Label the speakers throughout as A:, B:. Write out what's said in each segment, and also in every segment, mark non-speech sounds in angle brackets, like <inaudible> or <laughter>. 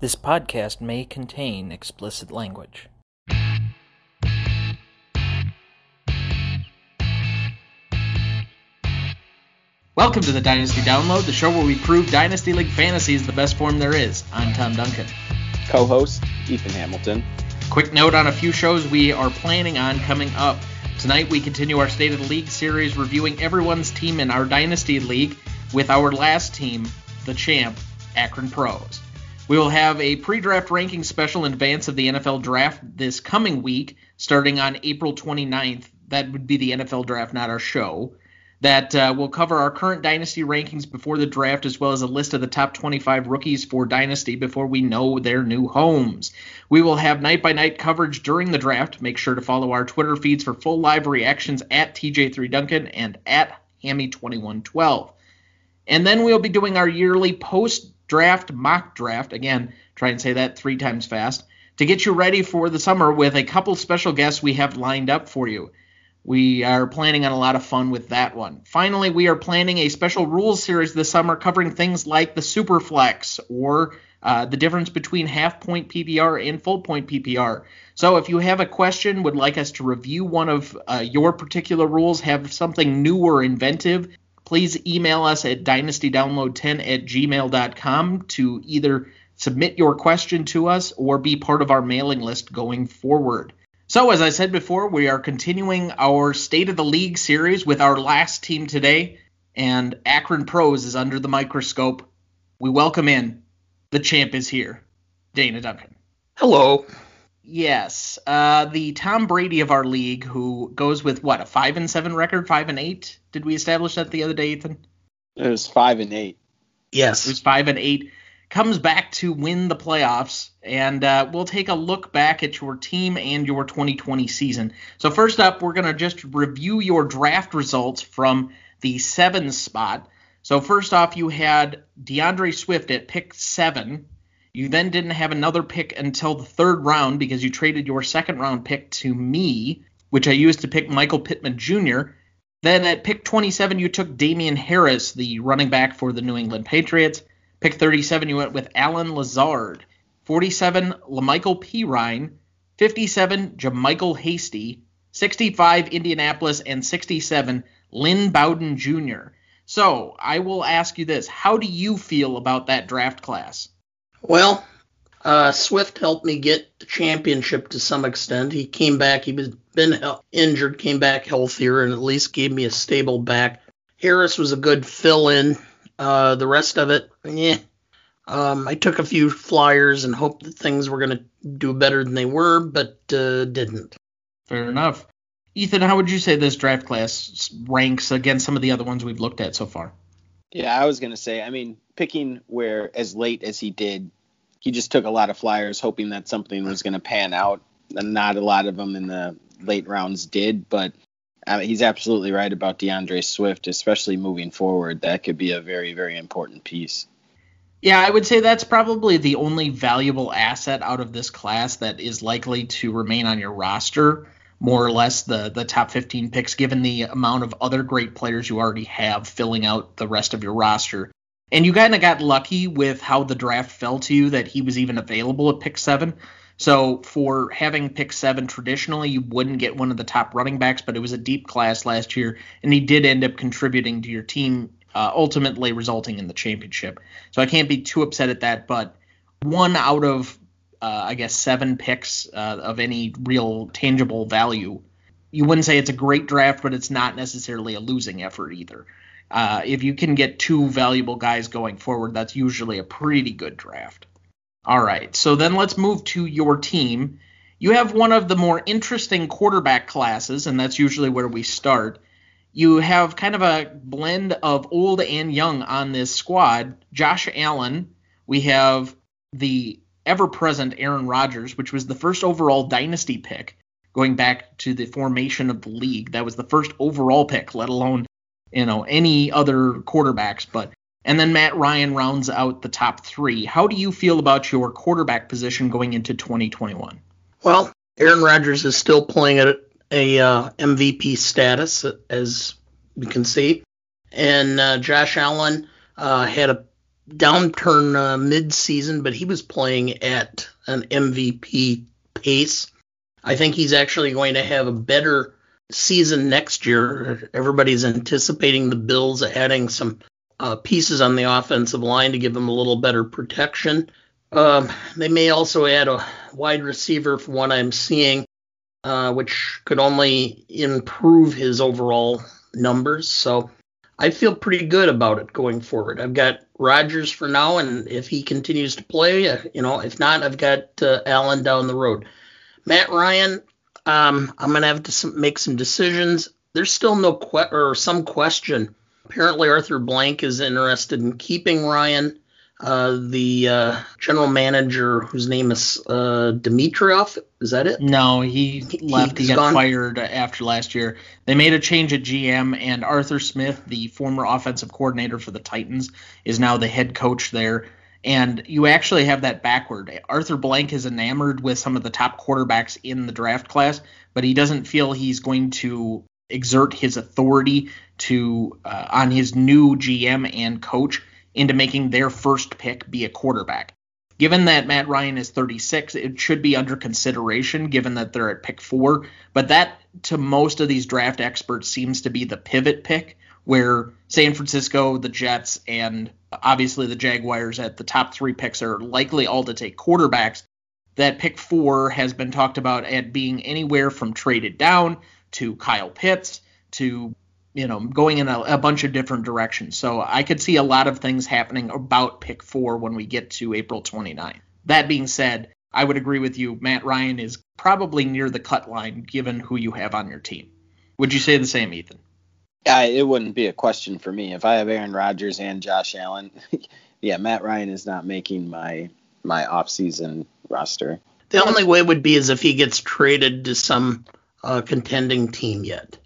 A: This podcast may contain explicit language.
B: Welcome to the Dynasty Download, the show where we prove Dynasty League Fantasy is the best form there is. I'm Tom Duncan.
C: Co host, Ethan Hamilton.
B: Quick note on a few shows we are planning on coming up. Tonight we continue our State of the League series reviewing everyone's team in our Dynasty League with our last team, the champ, Akron Pros. We will have a pre-draft ranking special in advance of the NFL draft this coming week, starting on April 29th. That would be the NFL draft, not our show. That uh, will cover our current Dynasty rankings before the draft, as well as a list of the top 25 rookies for Dynasty before we know their new homes. We will have night by night coverage during the draft. Make sure to follow our Twitter feeds for full live reactions at TJ3Duncan and at Hammy2112. And then we'll be doing our yearly post draft mock draft. Again, try and say that three times fast to get you ready for the summer with a couple special guests we have lined up for you. We are planning on a lot of fun with that one. Finally, we are planning a special rules series this summer covering things like the Superflex or uh, the difference between half point PPR and full point PPR. So if you have a question, would like us to review one of uh, your particular rules, have something new or inventive, please email us at dynastydownload10 at gmail.com to either submit your question to us or be part of our mailing list going forward. So, as I said before, we are continuing our State of the League series with our last team today, and Akron Pros is under the microscope. We welcome in the champ is here, Dana Duncan.
D: Hello.
B: Yes, uh, the Tom Brady of our league, who goes with what a five and seven record, five and eight. Did we establish that the other day, Ethan?
C: It was five and eight.
D: Yes.
B: It was five and eight. Comes back to win the playoffs, and uh, we'll take a look back at your team and your 2020 season. So first up, we're gonna just review your draft results from the seven spot. So first off, you had DeAndre Swift at pick seven. You then didn't have another pick until the third round because you traded your second round pick to me, which I used to pick Michael Pittman Jr. Then at pick 27, you took Damien Harris, the running back for the New England Patriots. Pick 37, you went with Allen Lazard. 47, La'Mical Perine. 57, JaMycal Hasty. 65, Indianapolis. And 67, Lynn Bowden Jr. So I will ask you this. How do you feel about that draft class?
D: Well, uh, Swift helped me get the championship to some extent. He came back. He was been he- injured, came back healthier, and at least gave me a stable back. Harris was a good fill-in. Uh, the rest of it, yeah. Um, I took a few flyers and hoped that things were going to do better than they were, but uh, didn't.
B: Fair enough. Ethan, how would you say this draft class ranks against some of the other ones we've looked at so far?
C: Yeah, I was gonna say. I mean, picking where as late as he did, he just took a lot of flyers, hoping that something was gonna pan out. And not a lot of them in the late rounds did, but uh, he's absolutely right about DeAndre Swift, especially moving forward. That could be a very, very important piece.
B: Yeah, I would say that's probably the only valuable asset out of this class that is likely to remain on your roster, more or less the the top 15 picks, given the amount of other great players you already have filling out the rest of your roster. And you kind of got lucky with how the draft fell to you that he was even available at pick seven. So for having pick seven, traditionally you wouldn't get one of the top running backs, but it was a deep class last year, and he did end up contributing to your team, uh, ultimately resulting in the championship. So I can't be too upset at that. But one out of uh, I guess seven picks uh, of any real tangible value, you wouldn't say it's a great draft, but it's not necessarily a losing effort either. Uh, if you can get two valuable guys going forward, that's usually a pretty good draft. All right, so then let's move to your team. You have one of the more interesting quarterback classes, and that's usually where we start. You have kind of a blend of old and young on this squad. Josh Allen, we have the ever present Aaron Rodgers, which was the first overall dynasty pick going back to the formation of the league. That was the first overall pick, let alone you know any other quarterbacks, but and then Matt Ryan rounds out the top three. How do you feel about your quarterback position going into 2021?
D: Well, Aaron Rodgers is still playing at a uh, MVP status, as we can see, and uh, Josh Allen uh, had a downturn uh, mid-season, but he was playing at an MVP pace. I think he's actually going to have a better season next year. Everybody's anticipating the Bills adding some uh, pieces on the offensive line to give them a little better protection. Um, they may also add a wide receiver from what I'm seeing, uh, which could only improve his overall numbers. So I feel pretty good about it going forward. I've got Rodgers for now, and if he continues to play, uh, you know, if not, I've got uh, Allen down the road. Matt Ryan, um, I'm gonna have to make some decisions. There's still no que- or some question. Apparently, Arthur Blank is interested in keeping Ryan. Uh, the uh, general manager, whose name is uh, Dimitroff, is that it?
B: No, he, he left. He got gone? fired after last year. They made a change at GM, and Arthur Smith, the former offensive coordinator for the Titans, is now the head coach there. And you actually have that backward. Arthur Blank is enamored with some of the top quarterbacks in the draft class, but he doesn't feel he's going to exert his authority to uh, on his new GM and coach into making their first pick be a quarterback. Given that Matt Ryan is 36, it should be under consideration given that they're at pick four. But that, to most of these draft experts, seems to be the pivot pick where San Francisco, the Jets, and obviously the Jaguars at the top three picks are likely all to take quarterbacks. That pick four has been talked about at being anywhere from traded down to Kyle Pitts to you know, going in a, a, bunch of different directions. So I could see a lot of things happening about pick four when we get to April 29th. That being said, I would agree with you. Matt Ryan is probably near the cut line given who you have on your team. Would you say the same, Ethan?
C: Yeah, it wouldn't be a question for me if I have Aaron Rodgers and Josh Allen. <laughs> yeah, Matt Ryan is not making my my offseason roster.
D: The only way would be is if he gets traded to some uh, contending team yet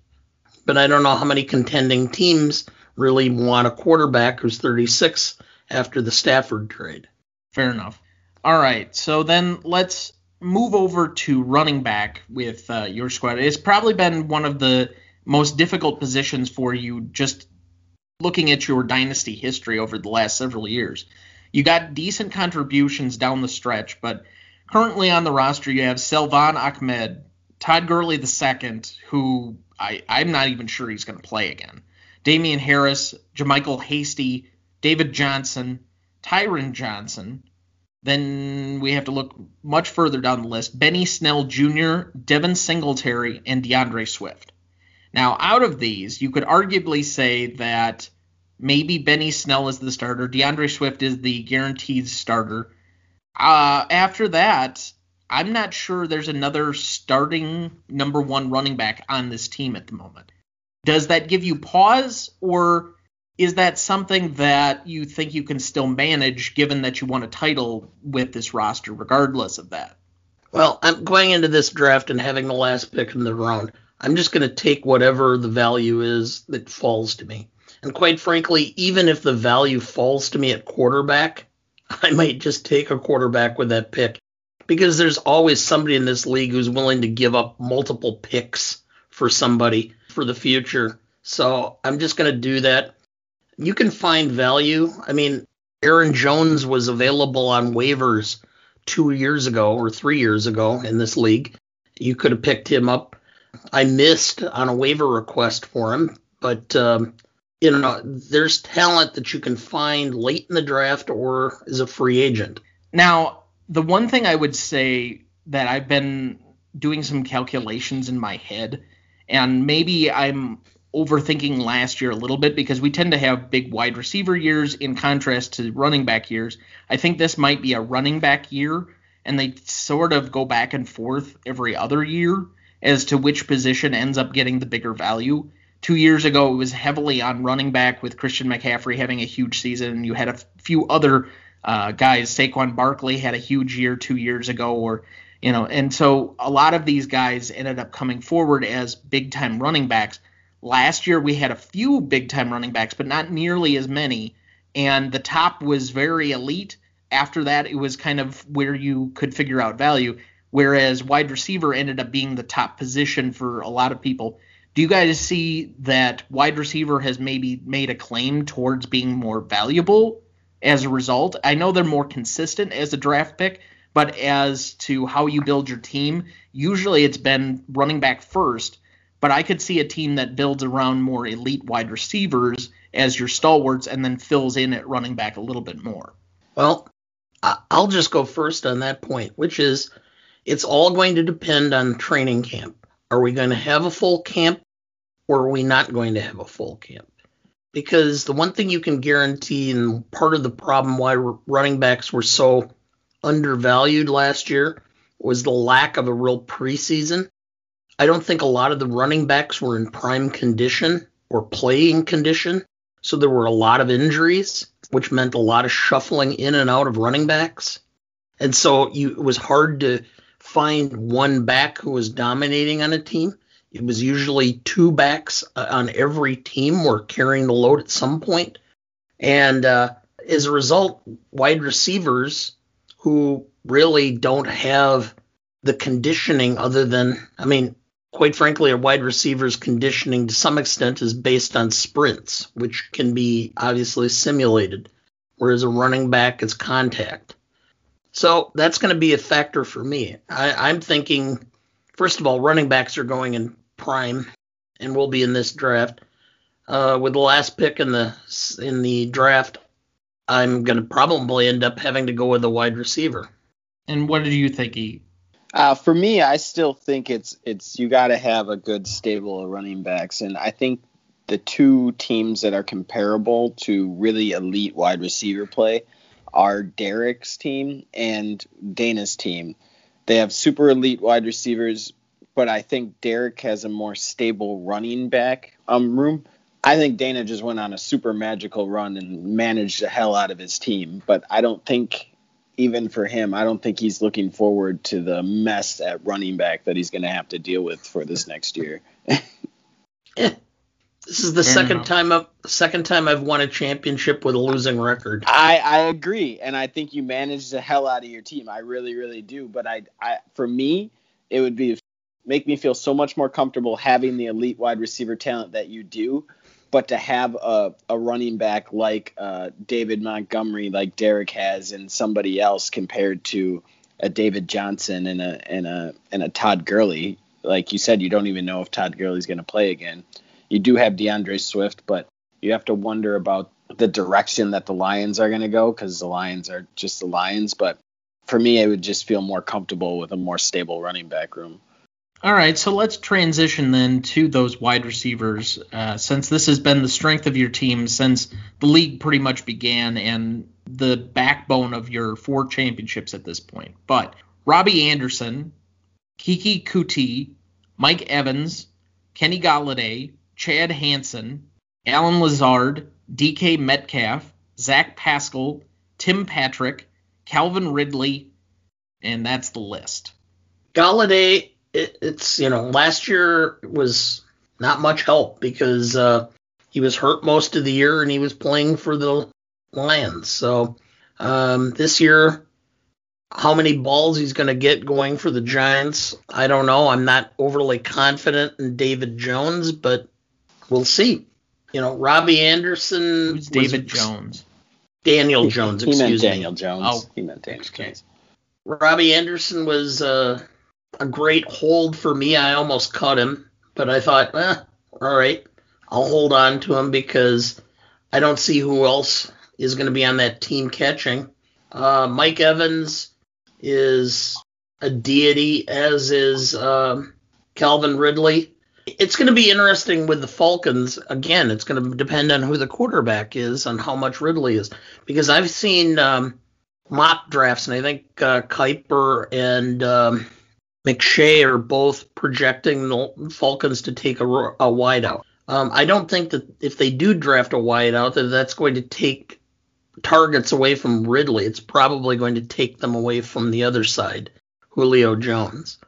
D: but I don't know how many contending teams really want a quarterback who's 36 after the Stafford trade.
B: Fair enough. All right, so then let's move over to running back with uh, your squad. It's probably been one of the most difficult positions for you just looking at your dynasty history over the last several years. You got decent contributions down the stretch, but currently on the roster you have Salvon Ahmed, Todd Gurley II, who I, I'm not even sure he's going to play again. Damien Harris, JaMycal Hasty, David Johnson, Tyron Johnson. Then we have to look much further down the list. Benny Snell Jr., Devin Singletary, and DeAndre Swift. Now, out of these, you could arguably say that maybe Benny Snell is the starter. DeAndre Swift is the guaranteed starter. Uh, after that, I'm not sure there's another starting number one running back on this team at the moment. Does that give you pause, or is that something that you think you can still manage given that you want a title with this roster, regardless of that?
D: Well, I'm going into this draft and having the last pick in the round. I'm just going to take whatever the value is that falls to me. And quite frankly, even if the value falls to me at quarterback, <laughs> I might just take a quarterback with that pick because there's always somebody in this league who's willing to give up multiple picks for somebody for the future. So I'm just going to do that. You can find value. I mean, Aaron Jones was available on waivers two years ago or three years ago in this league. You could have picked him up. I missed on a waiver request for him, but um, you know, there's talent that you can find late in the draft or as a free agent.
B: Now, the one thing I would say that I've been doing some calculations in my head, and maybe I'm overthinking last year a little bit because we tend to have big wide receiver years in contrast to running back years. I think this might be a running back year, and they sort of go back and forth every other year as to which position ends up getting the bigger value. Two years ago, it was heavily on running back with Christian McCaffrey having a huge season, you had a few other uh, guys. Saquon Barkley had a huge year two years ago, or you know, and so a lot of these guys ended up coming forward as big time running backs. Last year we had a few big time running backs, but not nearly as many, and the top was very elite. After that, it was kind of where you could figure out value. Whereas wide receiver ended up being the top position for a lot of people. Do you guys see that wide receiver has maybe made a claim towards being more valuable as a result. I know they're more consistent as a draft pick, but as to how you build your team, usually it's been running back first. But I could see a team that builds around more elite wide receivers as your stalwarts and then fills in at running back a little bit more.
D: Well, I'll just go first on that point, which is it's all going to depend on training camp. Are we going to have a full camp or are we not going to have a full camp? Because the one thing you can guarantee, and part of the problem why running backs were so undervalued last year, was the lack of a real preseason. I don't think a lot of the running backs were in prime condition or playing condition. So there were a lot of injuries, which meant a lot of shuffling in and out of running backs. And so you, it was hard to find one back who was dominating on a team. It was usually two backs uh, on every team were carrying the load at some point. And uh, as a result, wide receivers who really don't have the conditioning other than, I mean, quite frankly, a wide receiver's conditioning to some extent is based on sprints, which can be obviously simulated, whereas a running back is contact. So that's going to be a factor for me. I, am thinking, first of all, running backs are going in prime and will be in this draft. Uh, with the last pick in the in the draft, I'm going to probably end up having to go with a wide receiver.
B: And what did you think, E?
C: Uh, for me, I still think it's it's you got to have a good stable of running backs, and I think the two teams that are comparable to really elite wide receiver play are Derek's team and Dana's team. They have super elite wide receivers, but I think Derek has a more stable running back um, room. I think Dana just went on a super magical run and managed the hell out of his team, but I don't think even for him, I don't think he's looking forward to the mess at running back that he's going to have to deal with for this next year. <laughs>
D: This is the second time I've second time I've won a championship with a losing record.
C: I, I agree, and I think you manage the hell out of your team. I really, really do. But I, I for me, it would be make me feel so much more comfortable having the elite wide receiver talent that you do but to have a, a running back like uh, David Montgomery, like Derek has, and somebody else compared to a David Johnson and a and a and a Todd Gurley, like you said, you don't even know if Todd Gurley's going to play again. You do have DeAndre Swift, but you have to wonder about the direction that the Lions are going to go because the Lions are just the Lions. But for me, I would just feel more comfortable with a more stable running back room.
B: All right, so let's transition then to those wide receivers, uh, since this has been the strength of your team since the league pretty much began and the backbone of your four championships at this point. But Robbie Anderson, Keke Coutee, Mike Evans, Kenny Golladay, Chad Hansen, Allen Lazard, DK Metcalf, Zach Pascal, Tim Patrick, Calvin Ridley, and that's the list.
D: Golladay it, it's you know last year was not much help because uh, he was hurt most of the year and he was playing for the Lions. So um, this year, how many balls he's going to get going for the Giants, I don't know. I'm not overly confident in David Jones, but we'll see. You know, Robbie Anderson.
B: Who's David Jones?
D: Daniel Jones.
C: Excuse he
D: meant
C: Daniel Jones. Oh, he meant Daniel okay. Jones.
D: Robbie Anderson was uh, a great hold for me. I almost cut him, but I thought, eh, all right, I'll hold on to him because I don't see who else is going to be on that team catching. Uh, Mike Evans is a deity, as is um, Calvin Ridley. It's going to be interesting with the Falcons. Again, it's going to depend on who the quarterback is, and how much Ridley is, because I've seen um, mock drafts, and I think uh, Kiper and um, McShay are both projecting the Falcons to take a, a wideout. Um, I don't think that if they do draft a wideout, that that's going to take targets away from Ridley. It's probably going to take them away from the other side, Julio Jones.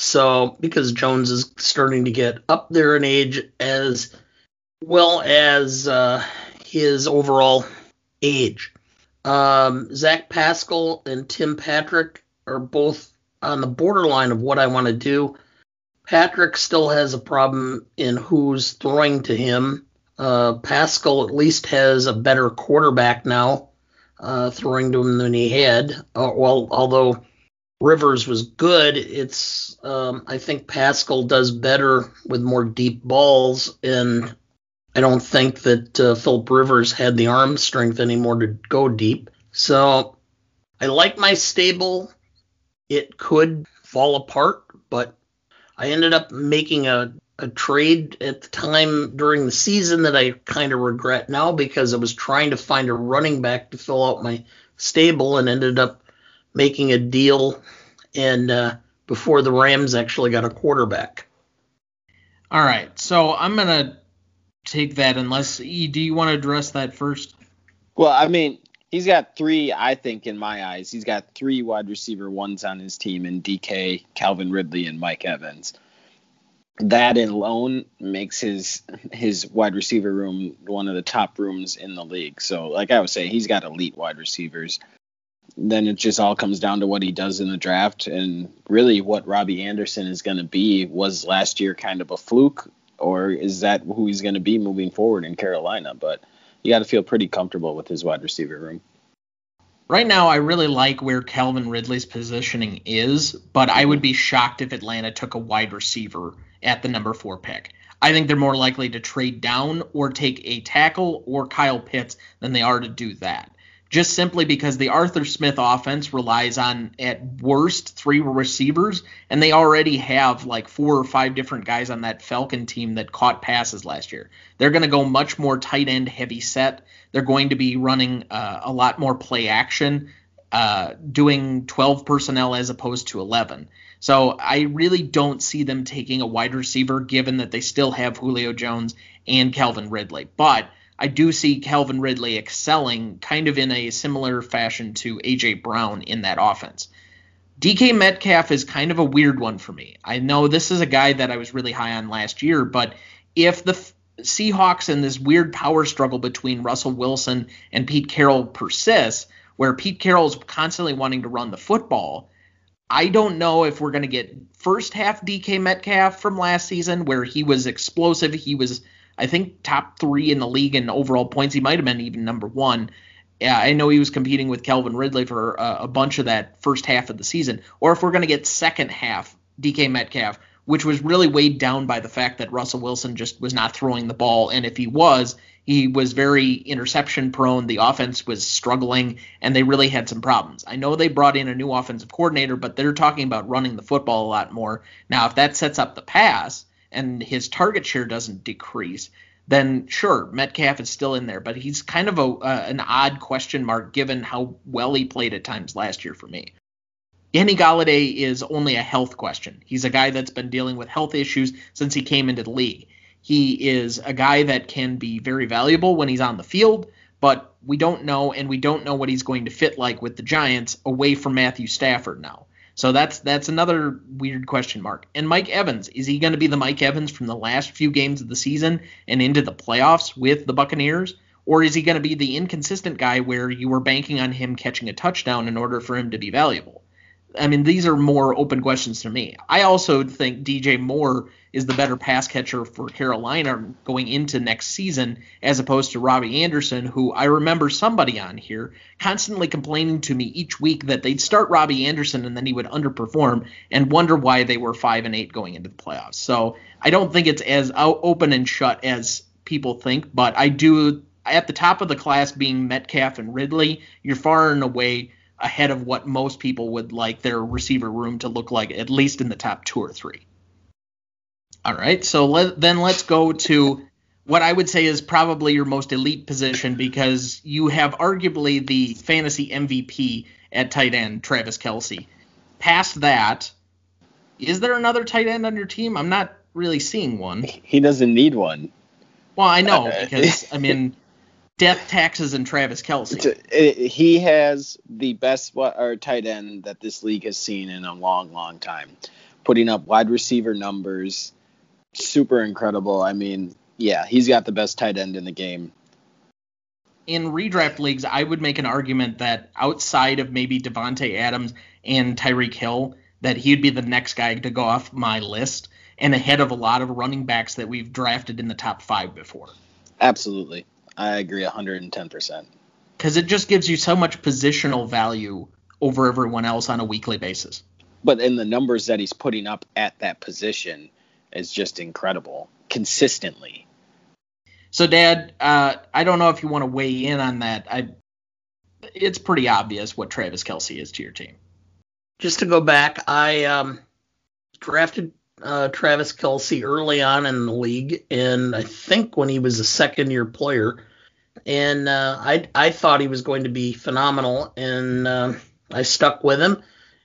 D: So because Jones is starting to get up there in age as well as uh, his overall age. Um, Zach Pascal and Tim Patrick are both on the borderline of what I want to do. Patrick still has a problem in who's throwing to him. Uh, Pascal at least has a better quarterback now. uh, throwing to him than he had. Uh, well, although Rivers was good, it's um, I think Pascal does better with more deep balls, and I don't think that uh, Philip Rivers had the arm strength anymore to go deep. So I like my stable. It could fall apart, but I ended up making a, a trade at the time during the season that I kind of regret now because I was trying to find a running back to fill out my stable and ended up making a deal and uh, before the Rams actually got a quarterback.
B: All right, so I'm gonna take that unless E, do you want to address that first?
C: Well, I mean, he's got three. I think in my eyes, he's got three wide receiver ones on his team in DK, Calvin Ridley, and Mike Evans. That alone makes his his wide receiver room one of the top rooms in the league. So, like I was saying, he's got elite wide receivers then it just all comes down to what he does in the draft. And really what Robbie Anderson is going to be was last year kind of a fluke or is that who he's going to be moving forward in Carolina? But you got to feel pretty comfortable with his wide receiver room.
B: Right now, I really like where Calvin Ridley's positioning is, but I would be shocked if Atlanta took a wide receiver at the number four pick. I think they're more likely to trade down or take a tackle or Kyle Pitts than they are to do that just simply because the Arthur Smith offense relies on at worst three receivers, and they already have like four or five different guys on that Falcon team that caught passes last year. They're going to go much more tight end heavy set. They're going to be running uh, a lot more play action, uh, doing 12 personnel as opposed to 11. So I really don't see them taking a wide receiver, given that they still have Julio Jones and Calvin Ridley. But I do see Calvin Ridley excelling kind of in a similar fashion to AJ Brown in that offense. DK Metcalf is kind of a weird one for me. I know this is a guy that I was really high on last year, but if the Seahawks and this weird power struggle between Russell Wilson and Pete Carroll persists, where Pete Carroll's constantly wanting to run the football, I don't know if we're going to get first half DK Metcalf from last season where he was explosive, he was I think top three in the league in overall points. He might have been even number one. Yeah, I know he was competing with Calvin Ridley for a, a bunch of that first half of the season. Or if we're going to get second half DK Metcalf, which was really weighed down by the fact that Russell Wilson just was not throwing the ball, and if he was, he was very interception prone. The offense was struggling, and they really had some problems. I know they brought in a new offensive coordinator, but they're talking about running the football a lot more. Now, if that sets up the pass, and his target share doesn't decrease, then sure, Metcalf is still in there, but he's kind of a uh, an odd question mark given how well he played at times last year for me. Kenny Golladay is only a health question. He's a guy that's been dealing with health issues since he came into the league. He is a guy that can be very valuable when he's on the field, but we don't know, and we don't know what he's going to fit like with the Giants away from Matthew Stafford now. So that's that's another weird question mark. And Mike Evans, is he going to be the Mike Evans from the last few games of the season and into the playoffs with the Buccaneers? Or is he going to be the inconsistent guy where you were banking on him catching a touchdown in order for him to be valuable? I mean, these are more open questions to me. I also think DJ Moore is the better pass catcher for Carolina going into next season as opposed to Robbie Anderson, who I remember somebody on here constantly complaining to me each week that they'd start Robbie Anderson and then he would underperform and wonder why they were 5 and 8 going into the playoffs. So, I don't think it's as open and shut as people think, but I do at the top of the class being Metcalf and Ridley, you're far and away ahead of what most people would like their receiver room to look like, at least in the top two or three. All right, so let, then let's go to what I would say is probably your most elite position because you have arguably the fantasy MVP at tight end, Travis Kelce. Past that, is there another tight end on your team? I'm not really seeing one.
C: He doesn't need one.
B: Well, I know uh, because I mean death, taxes, and Travis Kelce.
C: He has the best or tight end that this league has seen in a long, long time. Putting up wide receiver numbers, super incredible. I mean, yeah, he's got the best tight end in the game.
B: In redraft leagues, I would make an argument that outside of maybe Davante Adams and Tyreek Hill, that he'd be the next guy to go off my list and ahead of a lot of running backs that we've drafted in the top five before.
C: Absolutely. I agree 110%.
B: because it just gives you so much positional value over everyone else on a weekly basis.
C: But in the numbers that he's putting up at that position is just incredible consistently.
B: So, Dad, uh, I don't know if you want to weigh in on that. I, it's pretty obvious what Travis Kelce is to your team.
D: Just to go back, I um, drafted uh, Travis Kelce early on in the league, and I think when he was a second year player, and uh, I I thought he was going to be phenomenal, and uh, I stuck with him,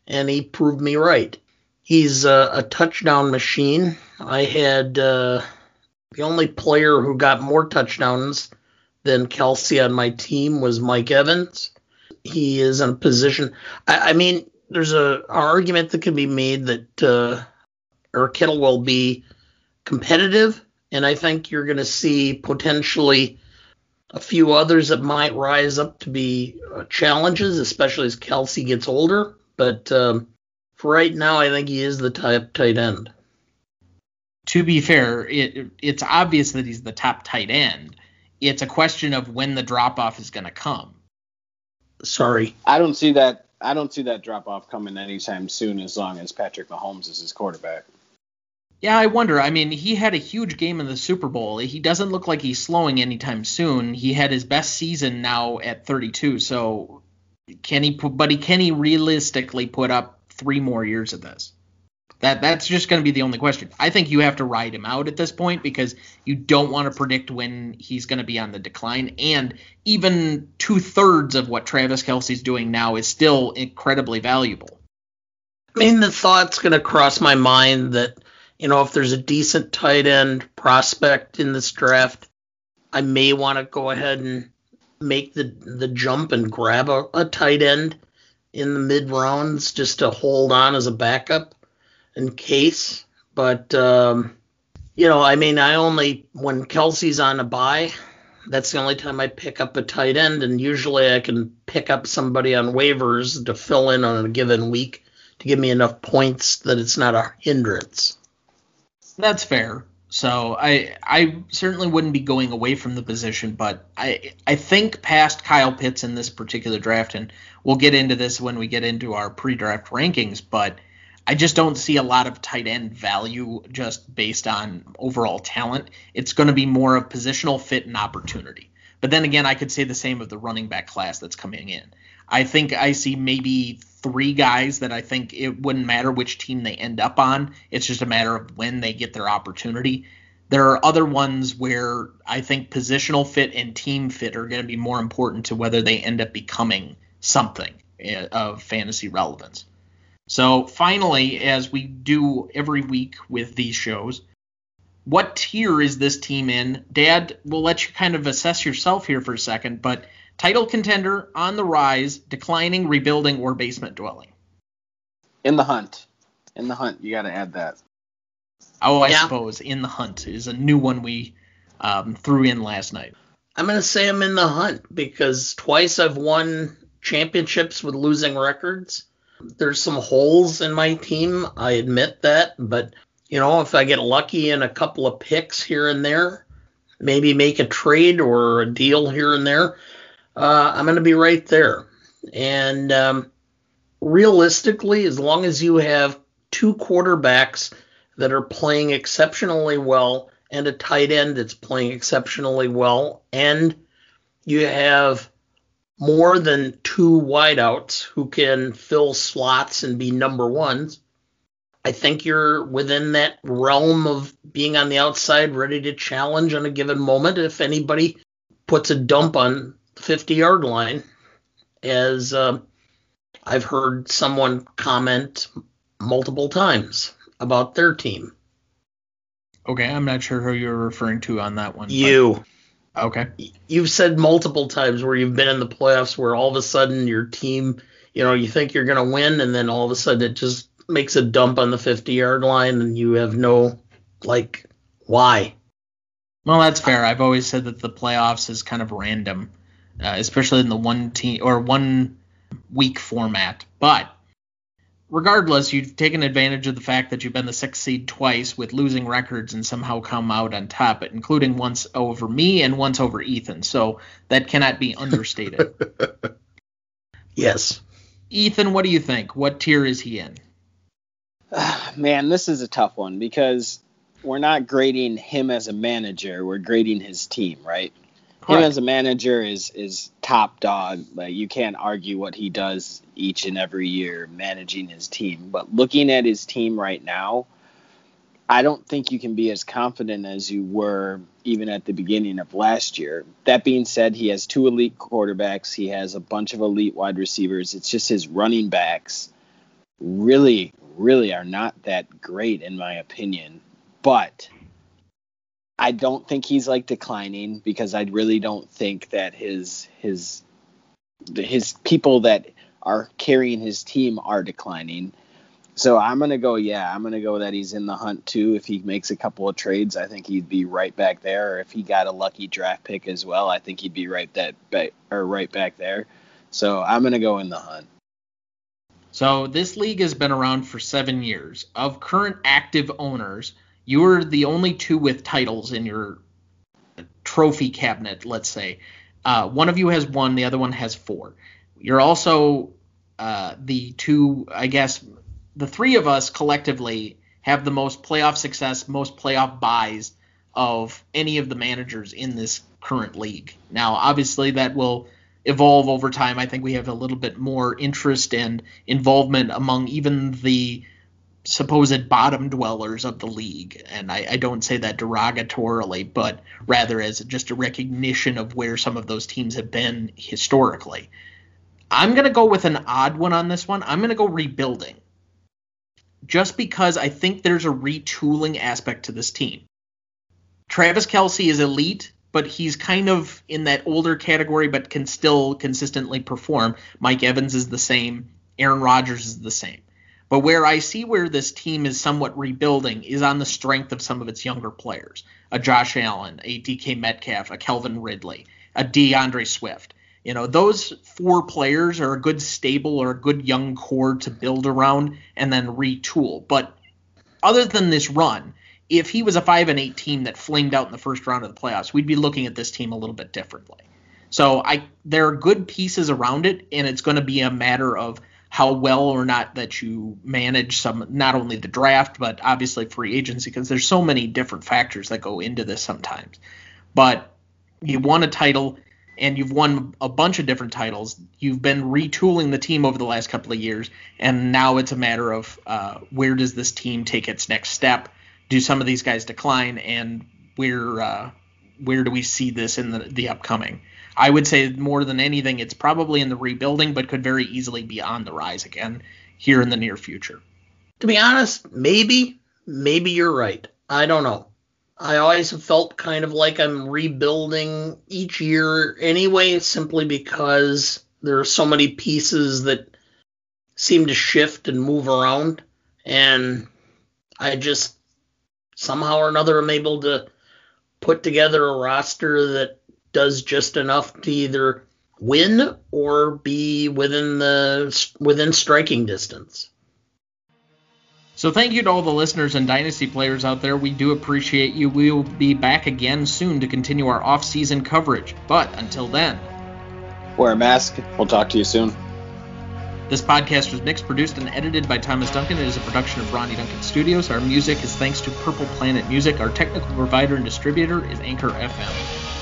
D: and he proved me right. He's a, a touchdown machine. I had uh, the only player who got more touchdowns than Kelce on my team was Mike Evans. He is in a position. I, I mean, there's a an argument that can be made that uh, or Kittle will be competitive, and I think you're going to see potentially a few others that might rise up to be uh, challenges, especially as Kelce gets older. But um, for right now, I think he is the top tight end.
B: To be fair, it, it's obvious that he's the top tight end. It's a question of when the drop off is going to come.
D: Sorry,
C: I don't see that. I don't see that drop off coming anytime soon, as long as Patrick Mahomes is his quarterback.
B: Yeah, I wonder. I mean, he had a huge game in the Super Bowl. He doesn't look like he's slowing anytime soon. He had his best season now at 32. So can he? But can he realistically put up three more years of this? That that's just going to be the only question. I think you have to ride him out at this point because you don't want to predict when he's going to be on the decline. And even two thirds of what Travis Kelce's doing now is still incredibly valuable.
D: I mean, the thought's going to cross my mind that you know, if there's a decent tight end prospect in this draft, I may want to go ahead and make the the jump and grab a, a tight end in the mid rounds just to hold on as a backup in case. But um, you know, I mean, I only when Kelce's on a buy, that's the only time I pick up a tight end, and usually I can pick up somebody on waivers to fill in on a given week to give me enough points that it's not a hindrance.
B: That's fair. So I I certainly wouldn't be going away from the position, but I I think past Kyle Pitts in this particular draft, and we'll get into this when we get into our pre-draft rankings, but I just don't see a lot of tight end value just based on overall talent. It's going to be more of positional fit and opportunity. But then again, I could say the same of the running back class that's coming in. I think I see maybe three guys that I think it wouldn't matter which team they end up on. It's just a matter of when they get their opportunity. There are other ones where I think positional fit and team fit are going to be more important to whether they end up becoming something eh, of fantasy relevance. So, finally, as we do every week with these shows, what tier is this team in? Dad, we'll let you kind of assess yourself here for a second, but Title contender, on the rise, declining, rebuilding, or basement dwelling.
C: In the hunt. In the hunt. You got to add that.
B: Oh, I yeah. suppose. In the hunt is a new one we um, threw in last night.
D: I'm going to say I'm in the hunt because twice I've won championships with losing records. There's some holes in my team. I admit that. But, you know, if I get lucky in a couple of picks here and there, maybe make a trade or a deal here and there, uh, I'm going to be right there. And um, realistically, as long as you have two quarterbacks that are playing exceptionally well and a tight end that's playing exceptionally well, and you have more than two wideouts who can fill slots and be number ones, I think you're within that realm of being on the outside, ready to challenge on a given moment if anybody puts a dump on 50 yard line, as uh, I've heard someone comment multiple times about their team.
B: Okay, I'm not sure who you're referring to on that one.
D: You.
B: But, okay.
D: You've said multiple times where you've been in the playoffs where all of a sudden your team, you know, you think you're going to win and then all of a sudden it just makes a dump on the 50 yard line and you have no, like, why?
B: Well, that's fair. I've always said that the playoffs is kind of random uh, especially in the one team or one week format. But regardless, you've taken advantage of the fact that you've been the sixth seed twice with losing records and somehow come out on top, including once over me and once over Ethan. So that cannot be understated. <laughs>
D: yes.
B: Ethan, what do you think? What tier is he in? <sighs>
C: Man, this is a tough one because we're not grading him as a manager, we're grading his team, right? Correct. Him as a manager is is top dog. Like you can't argue what he does each and every year managing his team. But looking at his team right now, I don't think you can be as confident as you were even at the beginning of last year. That being said, he has two elite quarterbacks. He has a bunch of elite wide receivers. It's just his running backs really, really are not that great in my opinion. But I don't think he's like declining because I really don't think that his his his people that are carrying his team are declining. So I'm gonna go, yeah, I'm gonna go that he's in the hunt too. If he makes a couple of trades, I think he'd be right back there. Or if he got a lucky draft pick as well, I think he'd be right that back or right back there. So I'm gonna go in the hunt.
B: So this league has been around for seven years. Of current active owners, you're the only two with titles in your trophy cabinet, let's say. Uh, one of you has one, the other one has four. You're also uh, the two, I guess, the three of us collectively have the most playoff success, most playoff buys of any of the managers in this current league. Now, obviously, that will evolve over time. I think we have a little bit more interest and involvement among even the supposed bottom dwellers of the league. And I, I, don't say that derogatorily, but rather as just a recognition of where some of those teams have been historically. I'm going to go with an odd one on this one. I'm going to go rebuilding. Just because I think there's a retooling aspect to this team. Travis Kelce is elite, but he's kind of in that older category, but can still consistently perform. Mike Evans is the same. Aaron Rodgers is the same. But where I see where this team is somewhat rebuilding is on the strength of some of its younger players. A Josh Allen, a DK Metcalf, a Calvin Ridley, a DeAndre Swift. You know, those four players are a good stable or a good young core to build around and then retool. But other than this run, if he was a five and eight team that flamed out in the first round of the playoffs, we'd be looking at this team a little bit differently. So I there are good pieces around it, and it's going to be a matter of how well or not that you manage some not only the draft but obviously free agency because there's so many different factors that go into this sometimes. But you won a title and you've won a bunch of different titles. You've been retooling the team over the last couple of years, and now it's a matter of uh, where does this team take its next step? Do some of these guys decline, and where uh, where do we see this in the, the upcoming? I would say more than anything, it's probably in the rebuilding, but could very easily be on the rise again here in the near future.
D: To be honest, maybe, maybe you're right. I don't know. I always have felt kind of like I'm rebuilding each year anyway, simply because there are so many pieces that seem to shift and move around. And I just somehow or another am able to put together a roster that does just enough to either win or be within the within striking distance.
B: So thank you to all the listeners and dynasty players out there. We do appreciate you. We will be back again soon to continue our off-season coverage. But until then,
C: wear a mask. We'll talk to you soon.
B: This podcast was mixed, produced, and edited by Thomas Duncan. It is a production of Ronnie Duncan Studios. Our music is thanks to Purple Planet Music. Our technical provider and distributor is Anchor FM.